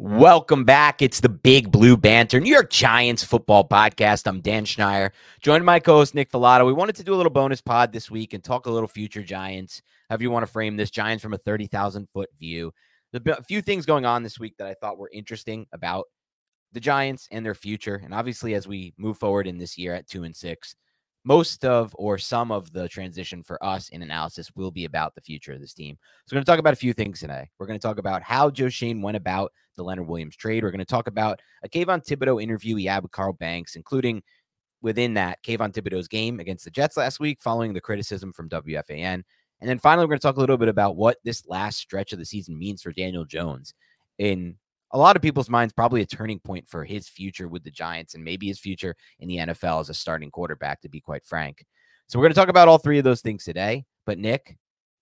Welcome back. It's the Big Blue Banter, New York Giants football podcast. I'm Dan Schneier, joined my co-host Nick Falato. We wanted to do a little bonus pod this week and talk a little future Giants, however you want to frame this, Giants from a 30,000 foot view. There's a few things going on this week that I thought were interesting about the Giants and their future. And obviously, as we move forward in this year at two and six, most of or some of the transition for us in analysis will be about the future of this team. So we're going to talk about a few things today. We're going to talk about how Joe Schoen went about the Leonard Williams trade. We're going to talk about a Kayvon Thibodeaux interview he had with Carl Banks, including within that Kayvon Thibodeaux's game against the Jets last week, following the criticism from WFAN. And then finally, we're going to talk a little bit about what this last stretch of the season means for Daniel Jones in a lot of people's minds probably a turning point for his future with the Giants and maybe his future in the NFL as a starting quarterback, to be quite frank. So we're going to talk about all three of those things today. But Nick,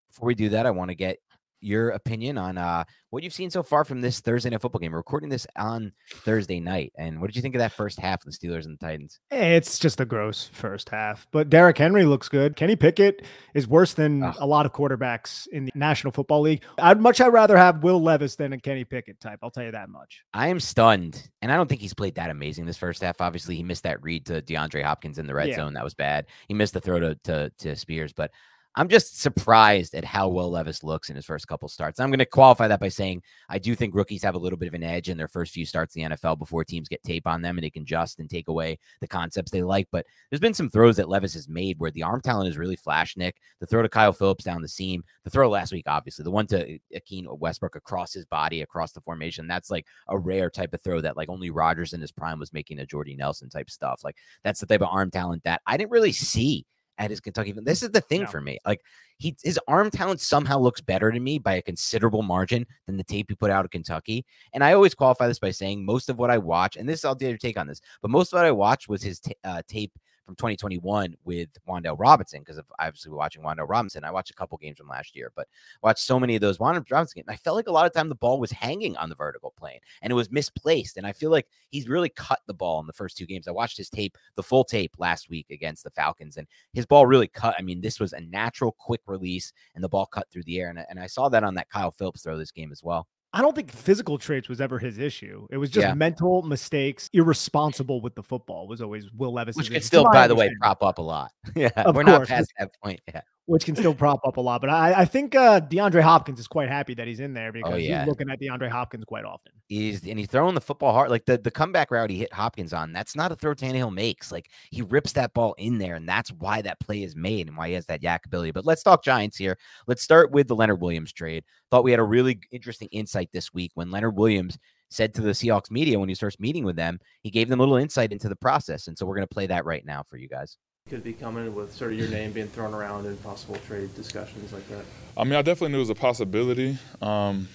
before we do that, I want to get your opinion on uh, what you've seen so far from this Thursday night football game. We're recording this on Thursday night, and what did you think of that first half of the Steelers and the Titans? It's just a gross first half, but Derrick Henry looks good. Kenny Pickett is worse than oh. a lot of quarterbacks in the National Football League. I'd much I'd rather have Will Levis than a Kenny Pickett type. I'll tell you that much. I am stunned, and I don't think he's played that amazing this first half. Obviously, he missed that read to DeAndre Hopkins in the red yeah. zone. That was bad. He missed the throw to to, to Spears, but I'm just surprised at how well Levis looks in his first couple starts. I'm going to qualify that by saying I do think rookies have a little bit of an edge in their first few starts in the NFL before teams get tape on them and they can adjust and take away the concepts they like. But there's been some throws that Levis has made where the arm talent is really flash, Nick. The throw to Kyle Philips down the seam, the throw last week, obviously, the one to Ahkello Westbrook across his body, across the formation. That's like a rare type of throw that like only Rodgers in his prime was making a Jordy Nelson type stuff. Like that's the type of arm talent that I didn't really see at his Kentucky. This is the thing yeah. for me. Like he his arm talent somehow looks better to me by a considerable margin than the tape he put out of Kentucky. And I always qualify this by saying most of what I watch, and this I'll do your take on this, but most of what I watched was his t- uh, tape from 2021 with Wan'Dale Robinson because of obviously watching Wan'Dale Robinson. I watched a couple games from last year, but watched so many of those Wan'Dale Robinson games. I felt like a lot of time the ball was hanging on the vertical plane and it was misplaced. And I feel like he's really cut the ball in the first two games. I watched his tape, the full tape last week against the Falcons, and his ball really cut. I mean, this was a natural quick release and the ball cut through the air. And, and I saw that on that Kyle Philips throw this game as well. I don't think physical traits was ever his issue. It was just yeah. mental mistakes, irresponsible with the football was always Will Levis. Which could still, by the way, prop up a lot. yeah, of we're course. not past that point yet which can still prop up a lot. But I, I think uh, DeAndre Hopkins is quite happy that he's in there oh, because oh, yeah. he's looking at DeAndre Hopkins quite often. He's and he's throwing the football hard. Like the, the comeback route he hit Hopkins on, that's not a throw Tannehill makes. Like he rips that ball in there, and that's why that play is made and why he has that YAC ability. But let's talk Giants here. Let's start with the Leonard Williams trade. Thought we had a really interesting insight this week when Leonard Williams said to the Seahawks media when he starts meeting with them, he gave them a little insight into the process. And so we're going to play that right now for you guys could be coming with sort of your name being thrown around in possible trade discussions like that? I mean, I definitely knew it was a possibility. Um,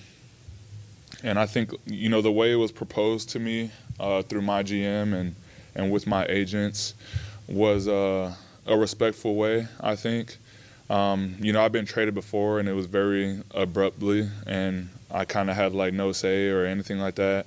and I think, you know, the way it was proposed to me uh, through my GM and, and with my agents was uh, a respectful way, I think. Um, you know, I've been traded before and it was very abruptly, and I kind of had like no say or anything like that.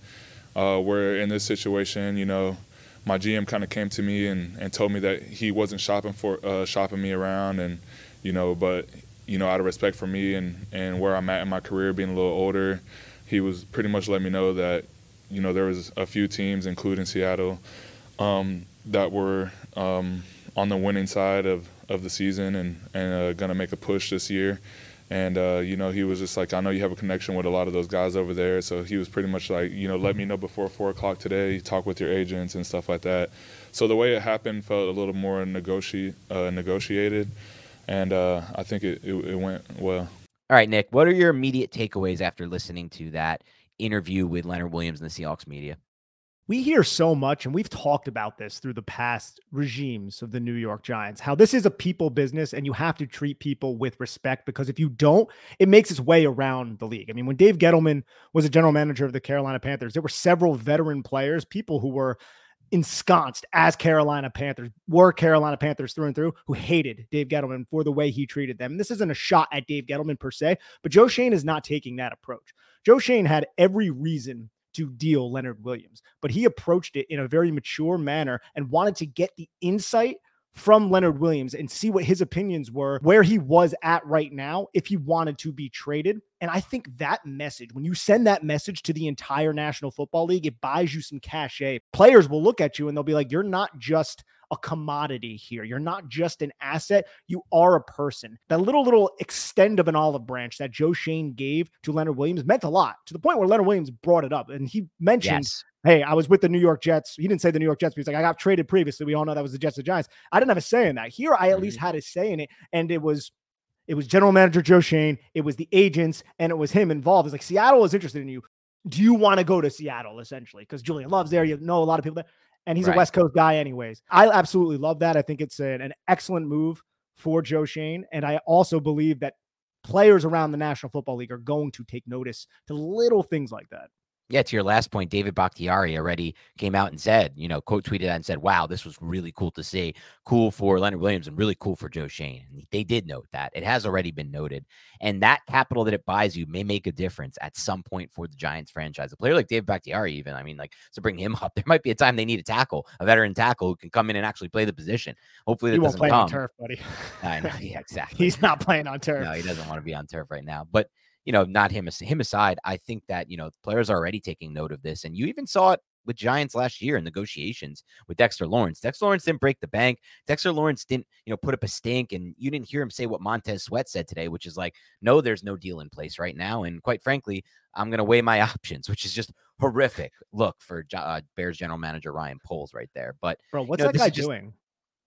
Uh, where in this situation, you know, my GM kind of came to me and, and told me that he wasn't shopping for uh, shopping me around, and you know, but you know, out of respect for me and and where I'm at in my career, being a little older, he was pretty much letting me know that you know there was a few teams, including Seattle, um, that were um, on the winning side of, of the season and, and uh, going to make a push this year. And, uh, you know, he was just like, I know you have a connection with a lot of those guys over there. So he was pretty much like, you know, let me know before 4 o'clock today, talk with your agents and stuff like that. So the way it happened felt a little more uh, negotiated. And uh, I think it, it, it went well. All right, Nick, what are your immediate takeaways after listening to that interview with Leonard Williams and the Seahawks media? We hear so much, and we've talked about this through the past regimes of the New York Giants, how this is a people business and you have to treat people with respect because if you don't, it makes its way around the league. I mean, when Dave Gettleman was a general manager of the Carolina Panthers, there were several veteran players, people who were ensconced as Carolina Panthers, were Carolina Panthers through and through, who hated Dave Gettleman for the way he treated them. And this isn't a shot at Dave Gettleman per se, but Joe Schoen is not taking that approach. Joe Schoen had every reason to deal Leonard Williams, but he approached it in a very mature manner and wanted to get the insight from Leonard Williams and see what his opinions were, where he was at right now, if he wanted to be traded. And I think that message, when you send that message to the entire National Football League, it buys you some cachet. Players will look at you and they'll be like, you're not just a commodity here. You're not just an asset, you are a person. That little, little extend of an olive branch that Joe Schoen gave to Leonard Williams meant a lot to the point where Leonard Williams brought it up. And he mentioned, yes. Hey, I was with the New York Jets. He didn't say the New York Jets, but he's like, I got traded previously. We all know that was the Jets and Giants. I didn't have a say in that. Here, I at mm-hmm. least had a say in it. And it was it was general manager Joe Schoen, it was the agents, and it was him involved. It's like Seattle is interested in you. Do you want to go to Seattle essentially? Because Julian Love's there. You know a lot of people there and he's right. a West Coast guy, anyways. I absolutely love that. I think it's an, an excellent move for Joe Schoen, And I also believe that players around the National Football League are going to take notice to little things like that yeah, to your last point, David Bakhtiari already came out and said, you know, quote tweeted and said, wow, this was really cool to see. Cool for Leonard Williams and really cool for Joe Schoen. And they did note that. It has already been noted. And that capital that it buys you may make a difference at some point for the Giants franchise. A player like David Bakhtiari, even, I mean, like, to bring him up, there might be a time they need a tackle, a veteran tackle who can come in and actually play the position. Hopefully that he doesn't play come. on turf, buddy. I know. Yeah, exactly. He's not playing on turf. No, he doesn't want to be on turf right now. But you know, not him him aside, I think that you know players are already taking note of this, and you even saw it with Giants last year in negotiations with Dexter Lawrence. Dexter Lawrence didn't break the bank. Dexter Lawrence didn't, you know, put up a stink, and you didn't hear him say what Montez Sweat said today, which is like, no, there's no deal in place right now, and quite frankly, I'm going to weigh my options, which is just horrific look for uh, Bears general manager Ryan Poles right there. But bro, what's you know, that guy doing?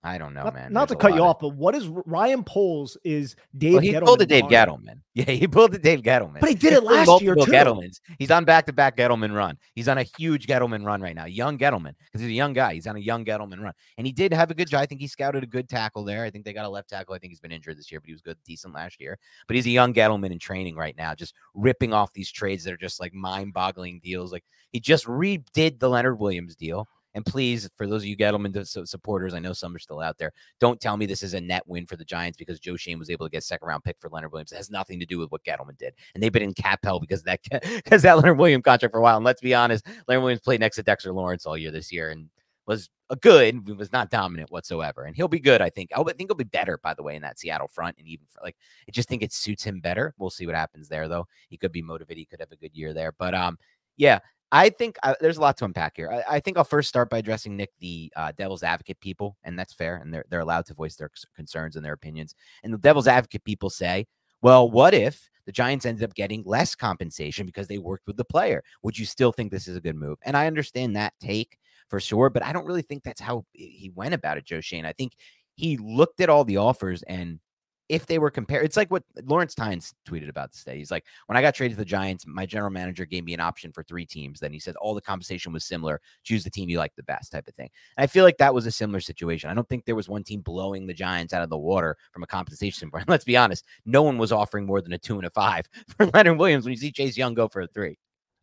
I don't know, not, man. Not There's to cut you off, but what is Ryan Poles is Dave? Well, he Gettleman pulled a Dave Gettleman. Yeah, he pulled a Dave Gettleman. But he did it last year too. Gettlemans. He's on back-to-back Gettleman run. He's on a huge Gettleman run right now. Young Gettleman because he's a young guy. He's on a young Gettleman run, and he did have a good job. I think he scouted a good tackle there. I think they got a left tackle. I think he's been injured this year, but he was good, decent last year. But he's a young Gettleman in training right now, just ripping off these trades that are just like mind-boggling deals. Like he just redid the Leonard Williams deal. And please, for those of you Gettleman supporters, I know some are still out there. Don't tell me this is a net win for the Giants because Joe Schoen was able to get second round pick for Leonard Williams. It has nothing to do with what Gettleman did, and they've been in cap hell because that because that Leonard Williams contract for a while. And let's be honest, Leonard Williams played next to Dexter Lawrence all year this year and was a good, was not dominant whatsoever. And he'll be good, I think. I think he'll be better, by the way, in that Seattle front. And even for like, I just think it suits him better. We'll see what happens there, though. He could be motivated. He could have a good year there. But um, yeah, I think uh, there's a lot to unpack here. I, I, think I'll first start by addressing Nick, the uh, devil's advocate people, and that's fair, and they're they're allowed to voice their concerns and their opinions. And the devil's advocate people say, well, what if the Giants ended up getting less compensation because they worked with the player? Would you still think this is a good move? And I understand that take for sure, but I don't really think that's how he went about it, Joe Schoen. I think he looked at all the offers and if they were compared, it's like what Lawrence Tynes tweeted about this day. He's like, when I got traded to the Giants, my general manager gave me an option for three teams. Then he said all the compensation was similar. Choose the team you like the best, type of thing. And I feel like that was a similar situation. I don't think there was one team blowing the Giants out of the water from a compensation point. Let's be honest, no one was offering more than a two and a five for Leonard Williams when you see Chase Young go for a three.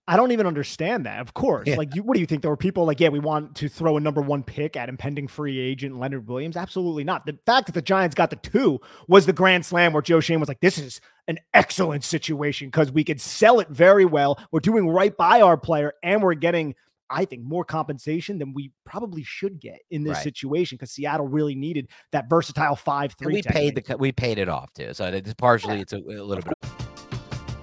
I don't even understand that. Of course, yeah. like, you, what do you think? There were people like, yeah, we want to throw a number one pick at impending free agent Leonard Williams. Absolutely not. The fact that the Giants got the two was the grand slam where Joe Schoen was like, this is an excellent situation because we could sell it very well. We're doing right by our player and we're getting, I think, more compensation than we probably should get in this right. situation because Seattle really needed that versatile five three. We paid the we paid it off too, so it's partially yeah. it's a, a little bit.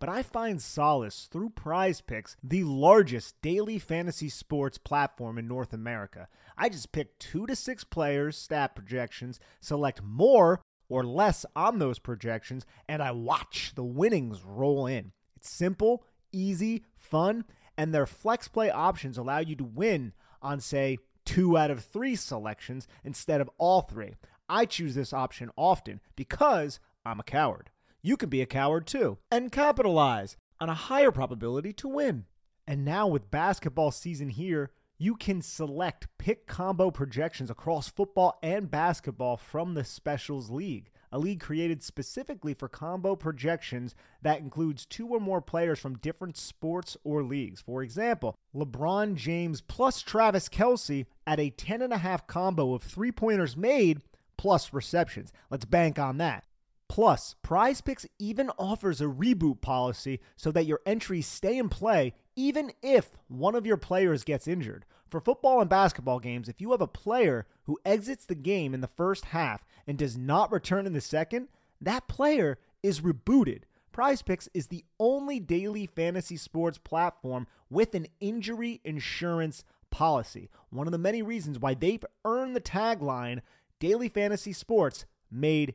But I find solace through Prize Picks, the largest daily fantasy sports platform in North America. I just pick two to six players, stat projections, select more or less on those projections, and I watch the winnings roll in. It's simple, easy, fun, and their flex play options allow you to win on, say, two out of three selections instead of all three. I choose this option often because I'm a coward. You can be a coward too and capitalize on a higher probability to win. And now, with basketball season here, you can select pick combo projections across football and basketball from the Specials League, a league created specifically for combo projections that includes two or more players from different sports or leagues. For example, LeBron James plus Travis Kelce at a 10.5 combo of three pointers made plus receptions. Let's bank on that. Plus, Prize Picks even offers a reboot policy so that your entries stay in play even if one of your players gets injured. For football and basketball games, if you have a player who exits the game in the first half and does not return in the second, that player is rebooted. Prize Picks is the only daily fantasy sports platform with an injury insurance policy. One of the many reasons why they've earned the tagline Daily Fantasy Sports Made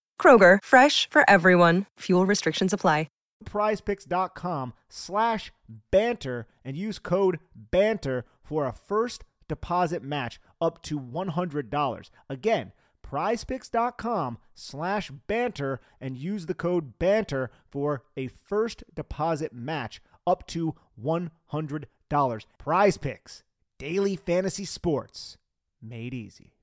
Kroger, fresh for everyone. Fuel restrictions apply. prizepicks.com slash banter and use code banter for a first deposit match up to $100. Again, prizepicks.com slash banter and use the code banter for a first deposit match up to $100. Prize Picks, daily fantasy sports made easy.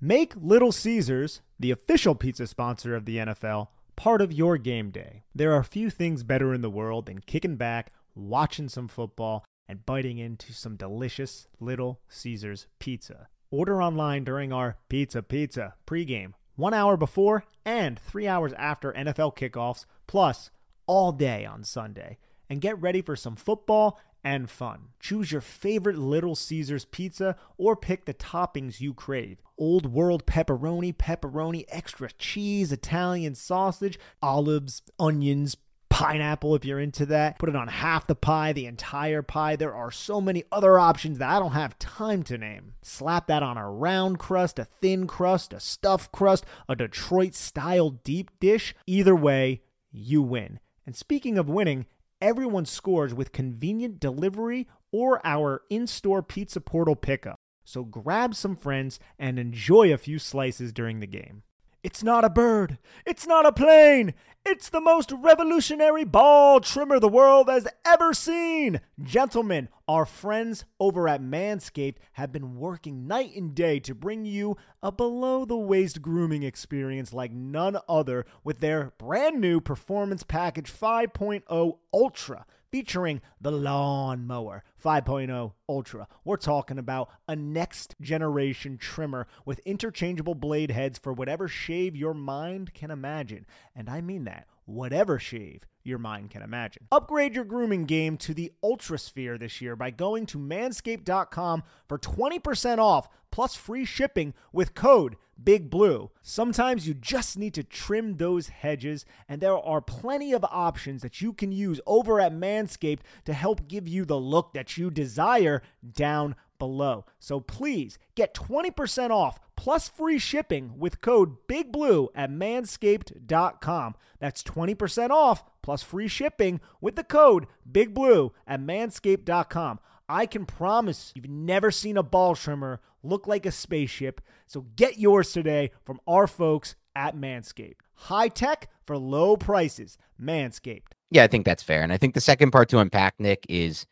Make Little Caesars, the official pizza sponsor of the NFL, part of your game day. There are few things better in the world than kicking back, watching some football, and biting into some delicious Little Caesars pizza. Order online during our Pizza Pizza pregame, one hour before and three hours after NFL kickoffs, plus all day on Sunday. And get ready for some football and fun. Choose your favorite Little Caesars pizza or pick the toppings you crave. Old world pepperoni, pepperoni, extra cheese, Italian sausage, olives, onions, pineapple if you're into that. Put it on half the pie, the entire pie. There are so many other options that I don't have time to name. Slap that on a round crust, a thin crust, a stuffed crust, a Detroit style deep dish. Either way, you win. And speaking of winning, everyone scores with convenient delivery or our in store pizza portal pickup. So grab some friends and enjoy a few slices during the game. It's not a bird. It's not a plane. It's the most revolutionary ball trimmer the world has ever seen. Gentlemen, our friends over at Manscaped have been working night and day to bring you a below the waist grooming experience like none other with their brand new Performance Package 5.0 Ultra featuring the Lawnmower 5.0 Ultra. We're talking about a next generation trimmer with interchangeable blade heads for whatever shave your mind can imagine. And I mean that, whatever shave your mind can imagine. Upgrade your grooming game to the Ultrasphere this year by going to manscaped.com for 20% off plus free shipping with code Big Blue. Sometimes you just need to trim those hedges, and there are plenty of options that you can use over at Manscaped to help give you the look that you desire down below. So please get 20% off plus free shipping with code Big Blue at manscaped.com. That's 20% off plus free shipping with the code Big Blue at manscaped.com. I can promise you've never seen a ball trimmer look like a spaceship. So get yours today from our folks at Manscaped. High tech for low prices. Manscaped. Yeah, I think that's fair. And I think the second part to unpack, Nick, is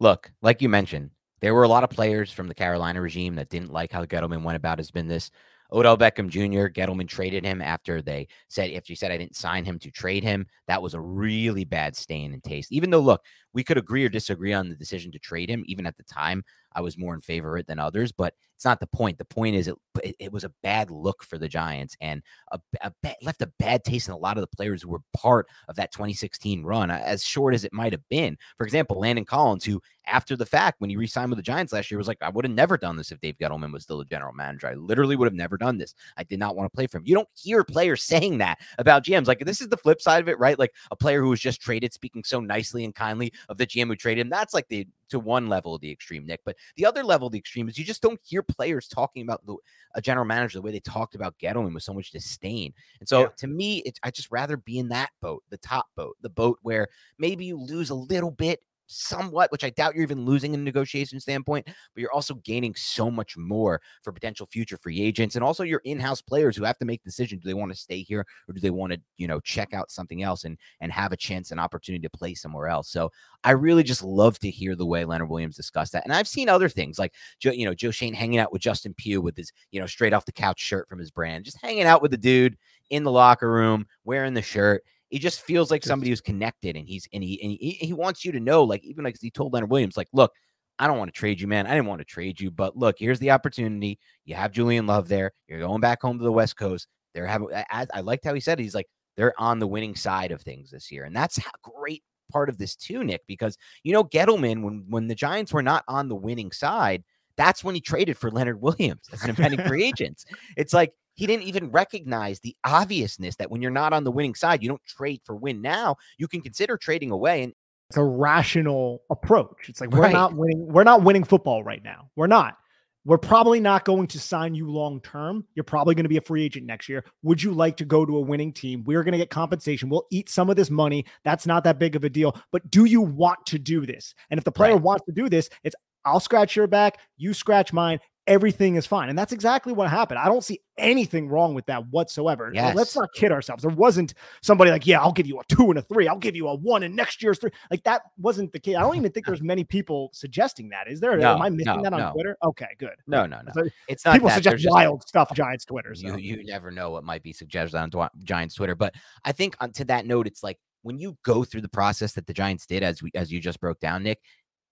look, like you mentioned, there were a lot of players from the Carolina regime that didn't like how Gettleman went about his business. Odell Beckham Jr. Gettleman traded him after they said if you said I didn't sign him to trade him. That was a really bad stain in taste. Even though, look, we could agree or disagree on the decision to trade him. Even at the time, I was more in favor of it than others, but it's not the point. The point is it it, was a bad look for the Giants and a, a left a bad taste in a lot of the players who were part of that 2016 run, as short as it might have been. For example, Landon Collins, who after the fact, when he re-signed with the Giants last year, was like, I would have never done this if Dave Gettleman was still the general manager. I literally would have never done this. I did not want to play for him. You don't hear players saying that about GMs. Like this is the flip side of it, right? Like a player who was just traded speaking so nicely and kindly of the GM who traded him. That's like the to one level of the extreme, Nick. But the other level of the extreme is you just don't hear players talking about the, a general manager the way they talked about Gettleman with so much disdain. And so yeah. to me, it's I just rather be in that boat, the top boat, the boat where maybe you lose a little bit somewhat, which I doubt you're even losing in a negotiation standpoint, but you're also gaining so much more for potential future free agents and also your in-house players who have to make decisions. Do they want to stay here or do they want to, you know, check out something else and and have a chance and opportunity to play somewhere else? So I really just love to hear the way Leonard Williams discussed that. And I've seen other things like Joe, you know, Joe Schoen hanging out with Justin Pugh with his, you know, straight off the couch shirt from his brand, just hanging out with the dude in the locker room, wearing the shirt he just feels like somebody who's connected and he's and he and he, he wants you to know, like even like he told Leonard Williams, like, look, I don't want to trade you, man. I didn't want to trade you, but look, here's the opportunity. You have Julian Love there. You're going back home to the West Coast. They're having. I, I liked how he said it. he's like they're on the winning side of things this year, and that's a great part of this too, Nick. Because you know Gettleman, when when the Giants were not on the winning side, that's when he traded for Leonard Williams as an impending free agent. It's like he didn't even recognize the obviousness that when you're not on the winning side, you don't trade for win now. You can consider trading away. And it's a rational approach. It's like we're right. not winning, we're not winning football right now. We're not. We're probably not going to sign you long term. You're probably going to be a free agent next year. Would you like to go to a winning team? We're going to get compensation. We'll eat some of this money. That's not that big of a deal. But do you want to do this? And if the player right. wants to do this, it's I'll scratch your back, you scratch mine, everything is fine. And that's exactly what happened. I don't see anything wrong with that whatsoever. Yes. Let's not kid ourselves. There wasn't somebody like, yeah, I'll give you a two and a three. I'll give you a one and next year's three. Like that wasn't the case. I don't even think there's many people suggesting that. Is there? No, Am I missing no, that on no. Twitter? Okay, good. No, no, no. So it's not people that. suggest wild stuff Giants Twitter. So. You, you never know what might be suggested on Giants Twitter. But I think on, to that note, it's like when you go through the process that the Giants did, as we as you just broke down, Nick,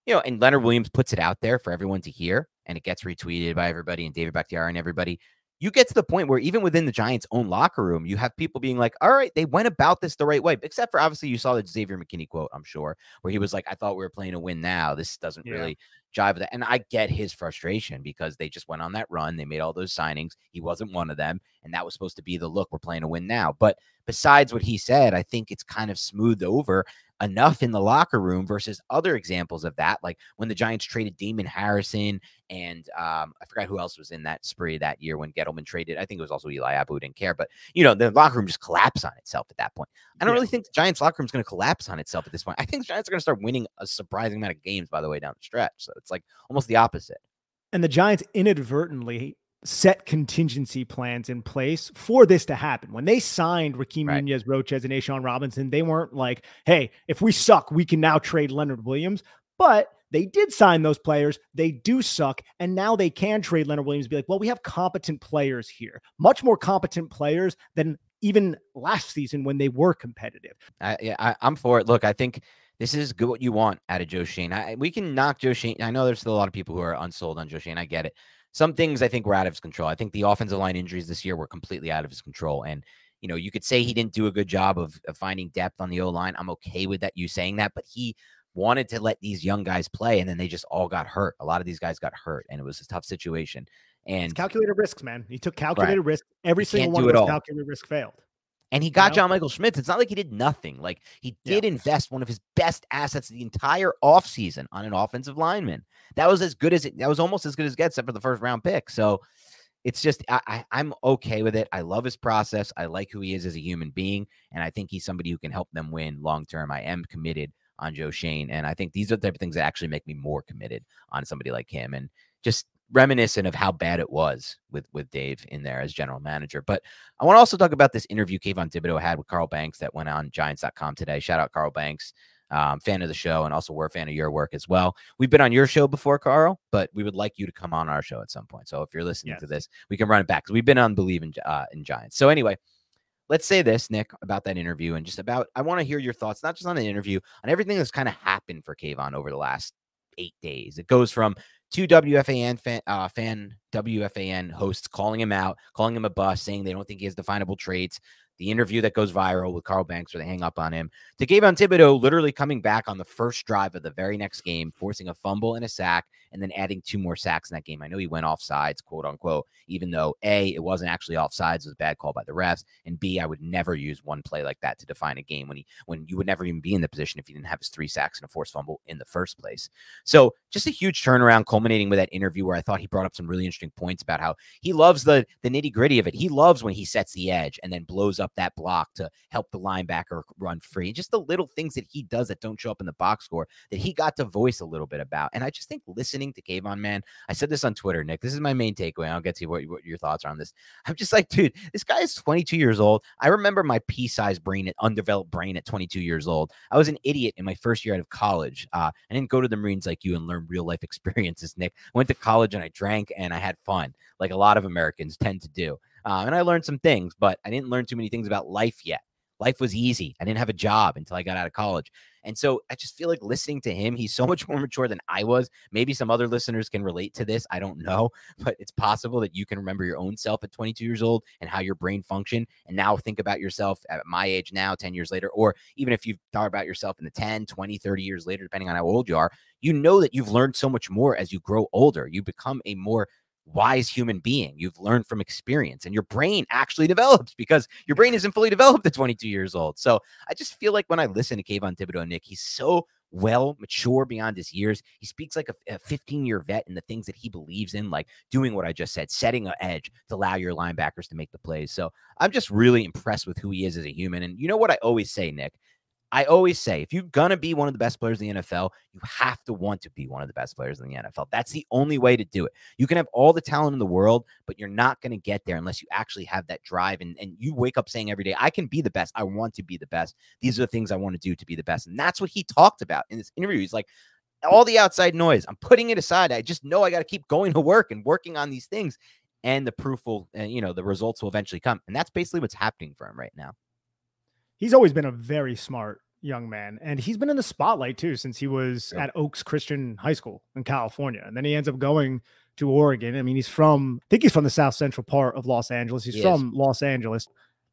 you know, and Leonard Williams puts it out there for everyone to hear, and it gets retweeted by everybody and David Bakhtiari and everybody. You get to the point where even within the Giants' own locker room, you have people being like, "All right, they went about this the right way." Except for obviously, you saw the Xavier McKinney quote, I'm sure, where he was like, "I thought we were playing a win now. This doesn't yeah. really jive with that." And I get his frustration because they just went on that run. They made all those signings. He wasn't one of them, and that was supposed to be the look. We're playing a win now. But besides what he said, I think it's kind of smoothed over enough in the locker room versus other examples of that, like when the Giants traded Damon Harrison and um, I forgot who else was in that spree that year when Gettleman traded. I think it was also Eli Apple who didn't care, but you know the locker room just collapsed on itself at that point. I don't yeah. really think the Giants locker room is going to collapse on itself at this point. I think the Giants are going to start winning a surprising amount of games by the way down the stretch. So it's like almost the opposite. And the Giants inadvertently set contingency plans in place for this to happen. When they signed Rakeem right. Nunez, Roches, and A'Shawn Robinson, they weren't like, hey, if we suck, we can now trade Leonard Williams. But they did sign those players. They do suck. And now they can trade Leonard Williams be like, well, we have competent players here, much more competent players than even last season when they were competitive. I, yeah, I, I'm for it. Look, I think this is good what you want out of Joe Schoen. I, we can knock Joe Schoen. I know there's still a lot of people who are unsold on Joe Schoen. I get it some things I think were out of his control. I think the offensive line injuries this year were completely out of his control. And, you know, you could say he didn't do a good job of, of finding depth on the O line. I'm okay with that, you saying that, but he wanted to let these young guys play and then they just all got hurt. A lot of these guys got hurt and it was a tough situation. And it's calculated risks, man. He took calculated right. risk. Every single one of those calculated risk failed. And he got? John Michael Schmitz. It's not like he did nothing. Like he did yeah. invest one of his best assets the entire offseason on an offensive lineman. That was as good as it that was almost as good as gets except for the first round pick. So it's just I, I am okay with it. I love his process. I like who he is as a human being, and I think he's somebody who can help them win long term. I am committed on Joe Schoen, and I think these are the type of things that actually make me more committed on somebody like him. And just reminiscent of how bad it was with with Dave in there as general manager. But I want to also talk about this interview Kayvon Thibodeaux had with Carl Banks that went on Giants.com today. Shout out Carl Banks. Um, fan of the show, and also we're a fan of your work as well. We've been on your show before, Carl, but we would like you to come on our show at some point. So if you're listening yes. to this, we can run it back because we've been on Believe in, uh, in Giants. So anyway, let's say this, Nick, about that interview and just about I want to hear your thoughts, not just on the interview, on everything that's kind of happened for Kayvon over the last eight days. It goes from two WFAN fan, uh, fan WFAN hosts calling him out, calling him a bust, saying they don't think he has definable traits, the interview that goes viral with Carl Banks where they hang up on him, to Kayvon Thibodeaux literally coming back on the first drive of the very next game, forcing a fumble and a sack, and then adding two more sacks in that game. I know he went off sides, quote unquote, even though A, it wasn't actually off sides, it was a bad call by the refs, and B, I would never use one play like that to define a game when he when you would never even be in the position if he didn't have his three sacks and a forced fumble in the first place. So just a huge turnaround culminating with that interview where I thought he brought up some really interesting points about how he loves the the nitty gritty of it. He loves when he sets the edge and then blows up that block to help the linebacker run free. Just the little things that he does that don't show up in the box score that he got to voice a little bit about. And I just think listening to Kayvon, man, I said this on Twitter, Nick. This is my main takeaway. I'll get to what, what your thoughts are on this. I'm just like, dude, this guy is 22 years old. I remember my pea-sized brain, at undeveloped brain at 22 years old. I was an idiot in my first year out of college. Uh, I didn't go to the Marines like you and learn real life experiences, Nick. I went to college and I drank and I had fun, like a lot of Americans tend to do. Uh, and I learned some things, but I didn't learn too many things about life yet. Life was easy. I didn't have a job until I got out of college. And so I just feel like listening to him, he's so much more mature than I was. Maybe some other listeners can relate to this. I don't know, but it's possible that you can remember your own self at 22 years old and how your brain functioned. And now think about yourself at my age now, 10 years later, or even if you've thought about yourself in the 10, 20, 30 years later, depending on how old you are, you know that you've learned so much more as you grow older. You become a more wise human being. You've learned from experience and your brain actually develops because your brain isn't fully developed at 22 years old. So I just feel like when I listen to Kayvon Thibodeaux, Nick, he's so well mature beyond his years. He speaks like a 15 year vet in the things that he believes in, like doing what I just said, setting an edge to allow your linebackers to make the plays. So I'm just really impressed with who he is as a human. And you know what I always say, Nick? I always say if you're going to be one of the best players in the NFL, you have to want to be one of the best players in the NFL. That's the only way to do it. You can have all the talent in the world, but you're not going to get there unless you actually have that drive and, and you wake up saying every day, I can be the best. I want to be the best. These are the things I want to do to be the best. And that's what he talked about in this interview. He's like, all the outside noise, I'm putting it aside. I just know I got to keep going to work and working on these things. And the proof will, you know, the results will eventually come. And that's basically what's happening for him right now he's always been a very smart young man. And he's been in the spotlight too since he was at Oaks Christian High School in California. And then he ends up going to Oregon. I mean, he's from, I think he's from the South Central part of Los Angeles. He's he from is. Los Angeles.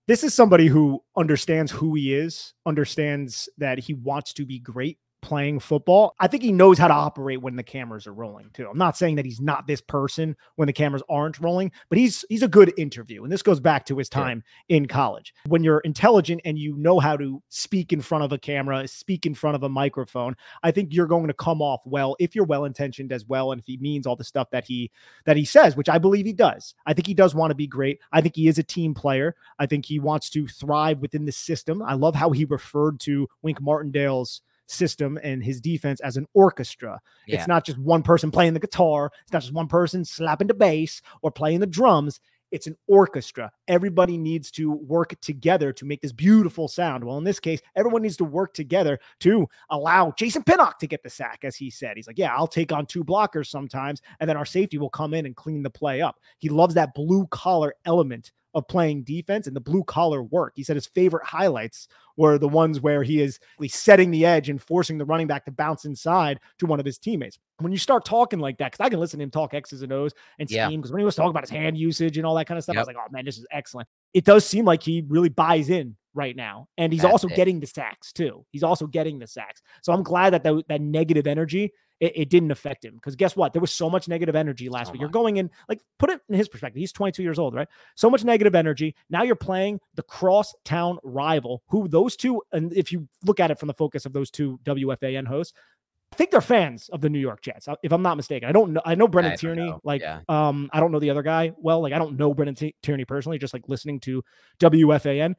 This is somebody who understands who he is, understands that he wants to be great playing football. I think he knows how to operate when the cameras are rolling too. I'm not saying that he's not this person when the cameras aren't rolling, but he's he's a good interview. And this goes back to his time yeah. in college. When you're intelligent and you know how to speak in front of a camera, speak in front of a microphone, I think you're going to come off well if you're well intentioned as well and if he means all the stuff that he that he says, which I believe he does. I think he does want to be great. I think he is a team player. I think he wants to thrive within the system. I love how he referred to Wink Martindale's system and his defense as an orchestra. Yeah. It's not just one person playing the guitar, it's not just one person slapping the bass or playing the drums. It's an orchestra. Everybody needs to work together to make this beautiful sound. Well, in this case, everyone needs to work together to allow Jason Pinnock to get the sack, as he said. He's like, Yeah, I'll take on two blockers sometimes, and then our safety will come in and clean the play up. He loves that blue collar element of playing defense and the blue collar work. He said his favorite highlights were the ones where he is setting the edge and forcing the running back to bounce inside to one of his teammates. When you start talking like that, because I can listen to him talk X's and O's and scheme, because yeah. when he was talking about his hand usage and all that kind of stuff, yep. I was like, oh man, this is excellent. It does seem like he really buys in right now. And he's That's also it. getting the sacks too. He's also getting the sacks. So I'm glad that the, that negative energy it, it didn't affect him. Because guess what? There was so much negative energy last so week. You're going in, like, put it in his perspective. He's 22 years old, right? So much negative energy. Now you're playing the crosstown rival, who those two, and if you look at it from the focus of those two WFAN hosts, I think they're fans of the New York Jets, uh, if I'm not mistaken. I don't know. I know Brendan I Tierney. Know. Like, yeah. um, I don't know the other guy well. Like, I don't know Brendan T- Tierney personally. Just like listening to WFAN.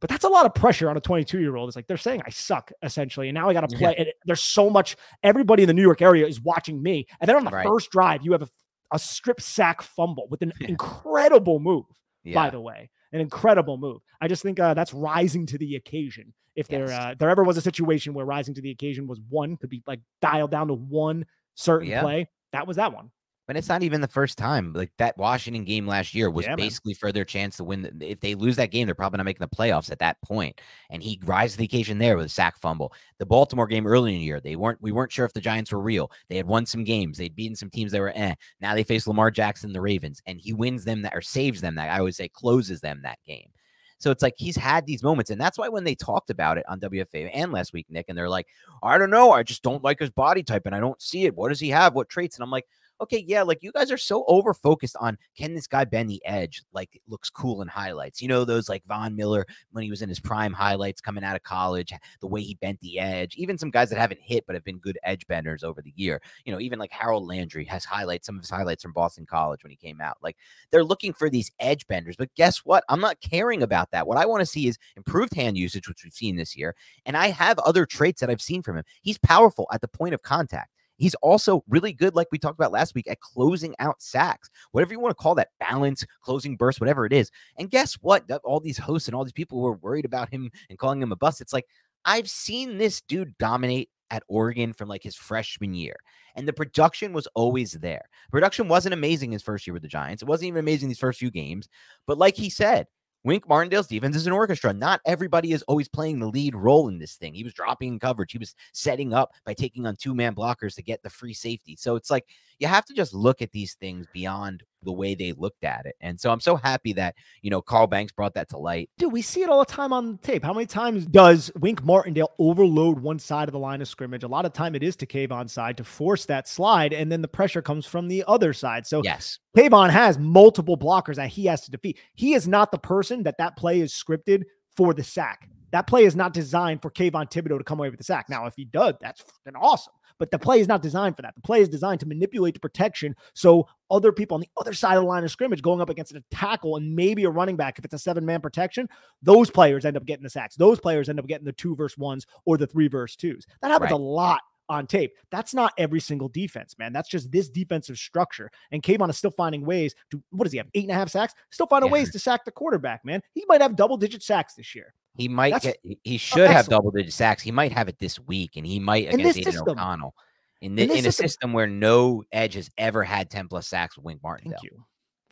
But that's a lot of pressure on a 22 year old. It's like they're saying I suck essentially, and now I got to play. Yeah. there's so much. Everybody in the New York area is watching me, and then on the right. first drive, you have a, a strip sack fumble with an incredible move. Yeah. By the way, an incredible move. I just think uh, that's rising to the occasion. If yes. there uh, there ever was a situation where rising to the occasion was one, could be like dialed down to one certain yeah. play, that was that one. But it's not even the first time. Like that Washington game last year was yeah, basically for their chance to win. If they lose that game, they're probably not making the playoffs at that point. And he rises to the occasion there with a sack fumble. The Baltimore game early in the year, they weren't. We weren't sure if the Giants were real. They had won some games. They'd beaten some teams that were eh. Now they face Lamar Jackson, the Ravens, and he wins them that or saves them that. I always say closes them that game. So it's like he's had these moments. And that's why when they talked about it on WFAN last week, Nick, and they're like, I don't know. I just don't like his body type and I don't see it. What does he have? What traits? And I'm like, okay, yeah, like you guys are so over focused on can this guy bend the edge? Like it looks cool in highlights. You know, those like Von Miller when he was in his prime highlights coming out of college, the way he bent the edge. Even some guys that haven't hit but have been good edge benders over the year. You know, even like Harold Landry has highlights, some of his highlights from Boston College when he came out. Like they're looking for these edge benders. But guess what? I'm not caring about that. What I want to see is improved hand usage, which we've seen this year. And I have other traits that I've seen from him. He's powerful at the point of contact. He's also really good, like we talked about last week, at closing out sacks, whatever you want to call that balance, closing burst, whatever it is. And guess what? All these hosts and all these people who are worried about him and calling him a bust, it's like, I've seen this dude dominate at Oregon from like his freshman year. And the production was always there. Production wasn't amazing his first year with the Giants. It wasn't even amazing these first few games. But like he said, Wink Martindale's defense is an orchestra. Not everybody is always playing the lead role in this thing. He was dropping in coverage. He was setting up by taking on two man blockers to get the free safety. So it's like you have to just look at these things beyond the way they looked at it. And so I'm so happy that, you know, Carl Banks brought that to light. Dude, we see it all the time on tape. How many times does Wink Martindale overload one side of the line of scrimmage? A lot of time it is to Kayvon side to force that slide, and then the pressure comes from the other side. So yes, Kayvon has multiple blockers that he has to defeat. He is not the person that that play is scripted for the sack. That play is not designed for Kayvon Thibodeaux to come away with the sack. Now, if he does, that's awesome. But the play is not designed for that. The play is designed to manipulate the protection so other people on the other side of the line of scrimmage going up against a tackle and maybe a running back, if it's a seven man protection, those players end up getting the sacks. Those players end up getting the two verse ones or the three verse twos. That happens right. a lot on tape. That's not every single defense, man. That's just this defensive structure. And Kayvon is still finding ways to, what does he have? Eight and a half sacks? Still finding yeah. ways to sack the quarterback, man. He might have double digit sacks this year. He might That's, get, he oh, should have double digit sacks. He might have it this week, and he might against Aidan system. O'Connell. In, the, in, in a system, where no edge has ever had 10 plus sacks with Wink Martin. Thank you.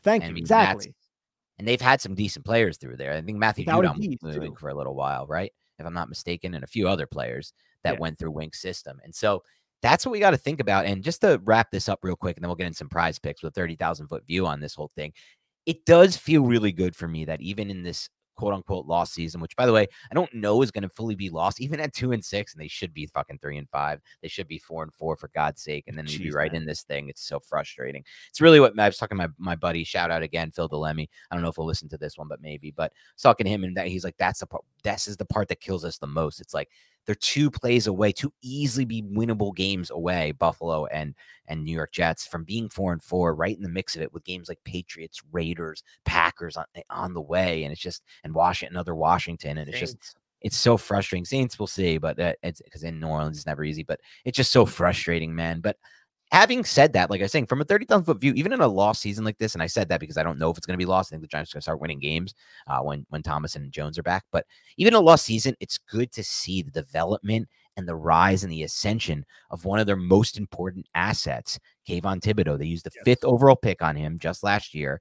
Thank you. exactly. And they've had some decent players through there. I think Matthew Judon was moving for a little while, right? If I'm not mistaken, and a few other players that yeah. went through Wink's system. And so that's what we got to think about. And just to wrap this up real quick, and then we'll get in some prize picks with 30,000 foot view on this whole thing. It does feel really good for me that even in this quote unquote lost season, which by the way, I don't know is going to fully be lost, even at two and six, and they should be fucking three and five. They should be four and four for God's sake. And then you'd be right man. in this thing. It's so frustrating. It's really what I was talking to my, my buddy, shout out again, Phil Delemy. I don't know if he'll listen to this one, but maybe, but talking to him and that he's like, that's the part, this is the part that kills us the most. It's like they're two plays away, two easily be winnable games away, Buffalo and and New York Jets from being four and four, right in the mix of it with games like Patriots, Raiders, Packers on, on the way, and it's just and Washington, another Washington, and it's just It's so frustrating. Saints, we'll see, but uh, it's because in New Orleans it's never easy. But it's just so frustrating, man. But having said that, like I was saying, from a 30,000 foot view, even in a lost season like this, and I said that because I don't know if it's going to be lost. I think the Giants are going to start winning games uh, when when Thomas and Jones are back. But even a lost season, it's good to see the development and the rise and the ascension of one of their most important assets, Kayvon Thibodeaux. They used the yes. fifth overall pick on him just last year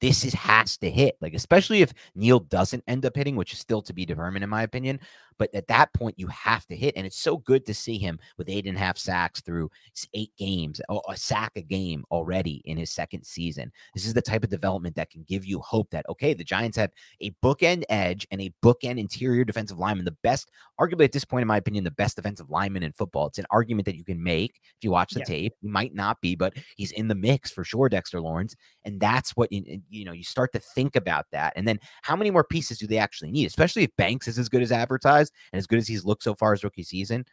this is has to hit. Like, especially if Neal doesn't end up hitting, which is still to be determined, in my opinion. But at that point, you have to hit. And it's so good to see him with eight and a half sacks through eight games, a sack a game already in his second season. This is the type of development that can give you hope that, okay, the Giants have a bookend edge and a bookend interior defensive lineman, the best, arguably at this point, in my opinion, the best defensive lineman in football. It's an argument that you can make if you watch the yeah. tape. He might not be, but he's in the mix for sure, Dexter Lawrence. And that's what, you, you know, you start to think about that. And then how many more pieces do they actually need, especially if Banks is as good as advertised? And as good as he's looked so far as rookie season,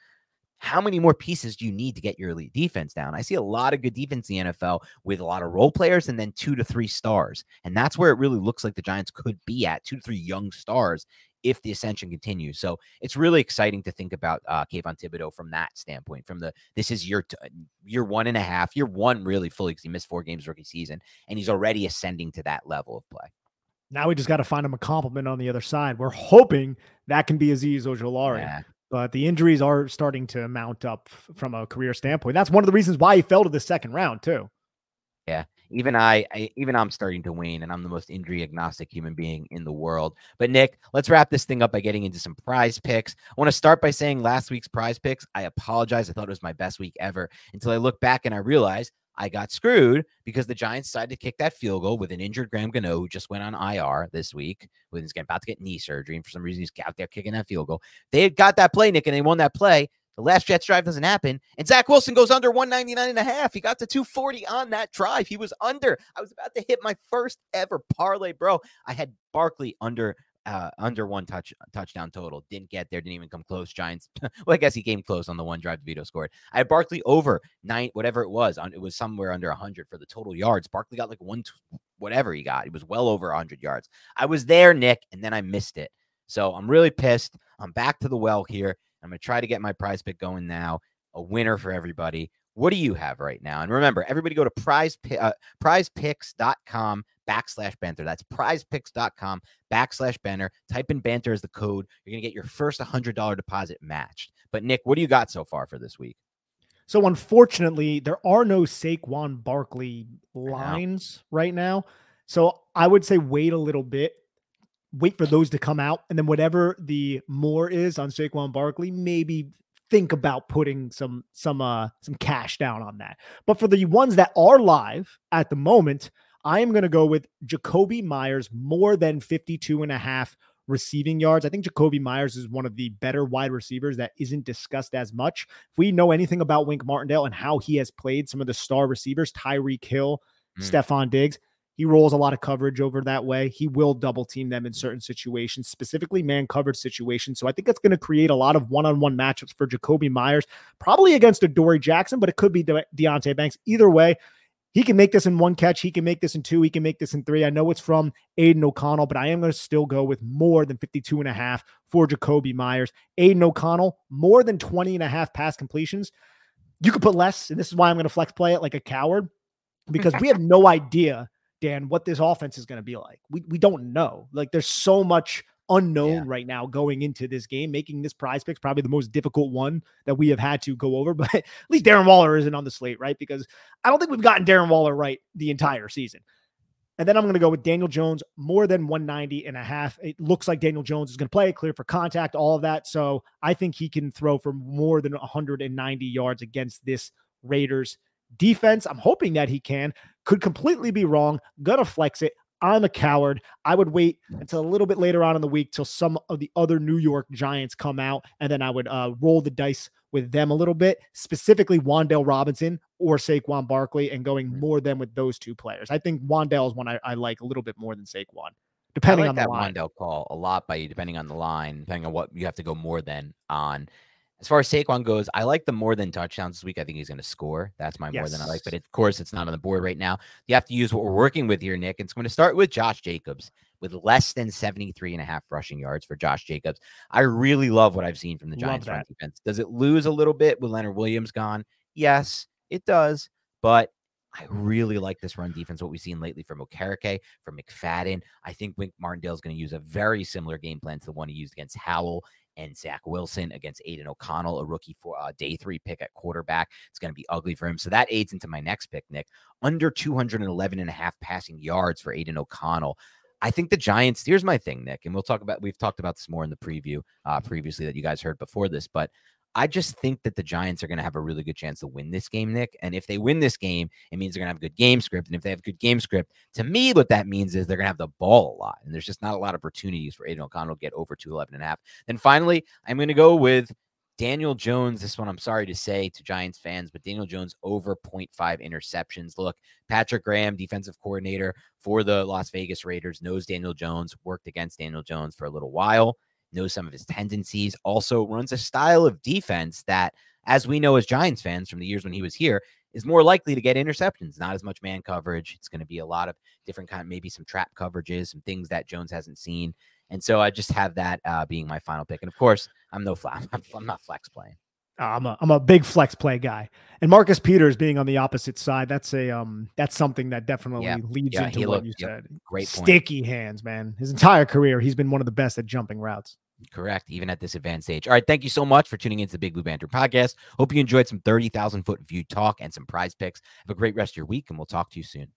how many more pieces do you need to get your elite defense down? I see a lot of good defense in the NFL with a lot of role players and then two to three stars. And that's where it really looks like the Giants could be at two to three young stars if the ascension continues. So it's really exciting to think about uh, Kayvon Thibodeaux from that standpoint. From the this is your t- year one and a half, year one really fully because he missed four games rookie season, and he's already ascending to that level of play. Now we just got to find him a compliment on the other side. We're hoping that can be Azeez Ojulari. Yeah. But the injuries are starting to mount up from a career standpoint. That's one of the reasons why he fell to the second round, too. Yeah, even I, I, even I'm starting to wane, and I'm the most injury agnostic human being in the world. But Nick, let's wrap this thing up by getting into some prize picks. I want to start by saying last week's prize picks. I apologize. I thought it was my best week ever until I look back and I realized I got screwed because the Giants decided to kick that field goal with an injured Graham Gano who just went on IR this week. When he's about to get knee surgery, and for some reason he's out there kicking that field goal. They got that play, Nick, and they won that play. The last Jets drive doesn't happen, and Zach Wilson goes under 199 and a half. He got to 240 on that drive. He was under. I was about to hit my first ever parlay, bro. I had Barkley under uh, under one touch touchdown total. Didn't get there. Didn't even come close. Giants. well, I guess he came close on the one drive Vito scored. I had Barkley over nine, whatever it was. On it was somewhere under hundred for the total yards. Barkley got like one, whatever he got. He was well over hundred yards. I was there, Nick, and then I missed it. So I'm really pissed. I'm back to the well here. I'm gonna try to get my prize pick going now. A winner for everybody. What do you have right now? And remember, everybody go to prize, uh, prizepicks.com backslash banter. That's prizepicks.com backslash banter. Type in banter as the code. You're going to get your first $100 deposit matched. But Nick, what do you got so far for this week? So unfortunately, there are no Saquon Barkley lines right now. So I would say wait a little bit, wait for those to come out, and then whatever the more is on Saquon Barkley, maybe think about putting some some uh some cash down on that. But for the ones that are live at the moment, I am going to go with Jakobi Meyers more than 52 and a half receiving yards. I think Jakobi Meyers is one of the better wide receivers that isn't discussed as much. If we know anything about Wink Martindale and how he has played some of the star receivers, Tyreek Hill, mm. Stefon Diggs, he rolls a lot of coverage over that way. He will double team them in certain situations, specifically man coverage situations. So I think that's going to create a lot of one on one matchups for Jakobi Meyers, probably against Adoree' Jackson, but it could be De- Deonte Banks. Either way, he can make this in one catch. He can make this in two. He can make this in three. I know it's from Aidan O'Connell, but I am going to still go with more than 52 and a half for Jakobi Meyers. Aidan O'Connell, more than 20 and a half pass completions. You could put less, and this is why I'm going to flex play it like a coward because we have no idea Dan, what this offense is going to be like. We, we don't know. Like there's so much unknown yeah. right now going into this game, making this prize picks probably the most difficult one that we have had to go over. But at least Darren Waller isn't on the slate, right? Because I don't think we've gotten Darren Waller right the entire season. And then I'm going to go with Daniel Jones more than 190 and a half. It looks like Daniel Jones is going to play clear for contact, all of that. So I think he can throw for more than 190 yards against this Raiders defense. I'm hoping that he can. Could completely be wrong. Gonna flex it. I'm a coward. I would wait until a little bit later on in the week till some of the other New York Giants come out, and then I would uh, roll the dice with them a little bit, specifically Wan'Dale Robinson or Saquon Barkley, and going more than with those two players. I think Wan'Dale is one I, I like a little bit more than Saquon, depending like on the that line. Wan'Dale call a lot by you, depending on the line, depending on what you have to go more than on. As far as Saquon goes, I like the more than touchdowns this week. I think he's going to score. That's my yes. more than I like. But of course, it's not on the board right now. You have to use what we're working with here, Nick. It's going to start with Josh Jacobs. with less than 73 and a half rushing yards for Josh Jacobs. I really love what I've seen from the Giants run defense. Does it lose a little bit with Leonard Williams gone? Yes, it does. But I really like this run defense, what we've seen lately from Okereke, from McFadden. I think Wink Martindale is going to use a very similar game plan to the one he used against Howell and Zach Wilson against Aidan O'Connell, a rookie for a day three pick at quarterback. It's going to be ugly for him. So that aids into my next pick, Nick. Under 211 and a half passing yards for Aidan O'Connell. I think the Giants, here's my thing, Nick, and we'll talk about, we've talked about this more in the preview uh, previously that you guys heard before this, but I just think that the Giants are going to have a really good chance to win this game, Nick. And if they win this game, it means they're going to have good game script. And if they have good game script, to me, what that means is they're going to have the ball a lot. And there's just not a lot of opportunities for Aidan O'Connell to get over 211 and a half. Then finally, I'm going to go with Daniel Jones, this one I'm sorry to say to Giants fans, but Daniel Jones over 0.5 interceptions. Look, Patrick Graham, defensive coordinator for the Las Vegas Raiders, knows Daniel Jones, worked against Daniel Jones for a little while knows some of his tendencies, also runs a style of defense that, as we know as Giants fans from the years when he was here, is more likely to get interceptions, not as much man coverage. It's going to be a lot of different kind, maybe some trap coverages, some things that Jones hasn't seen. And so I just have that uh, being my final pick. And of course, I'm no flex. I'm not flex playing. I'm a I'm a big flex play guy, and Marcus Peters being on the opposite side. That's a um that's something that definitely yeah. leads yeah, into what looked, you said. Yep, great, point. sticky hands, man. His entire career, he's been one of the best at jumping routes. Correct, even at this advanced age. All right, thank you so much for tuning into the Big Blue Banter podcast. Hope you enjoyed some 30,000 foot view talk and some prize picks. Have a great rest of your week, and we'll talk to you soon.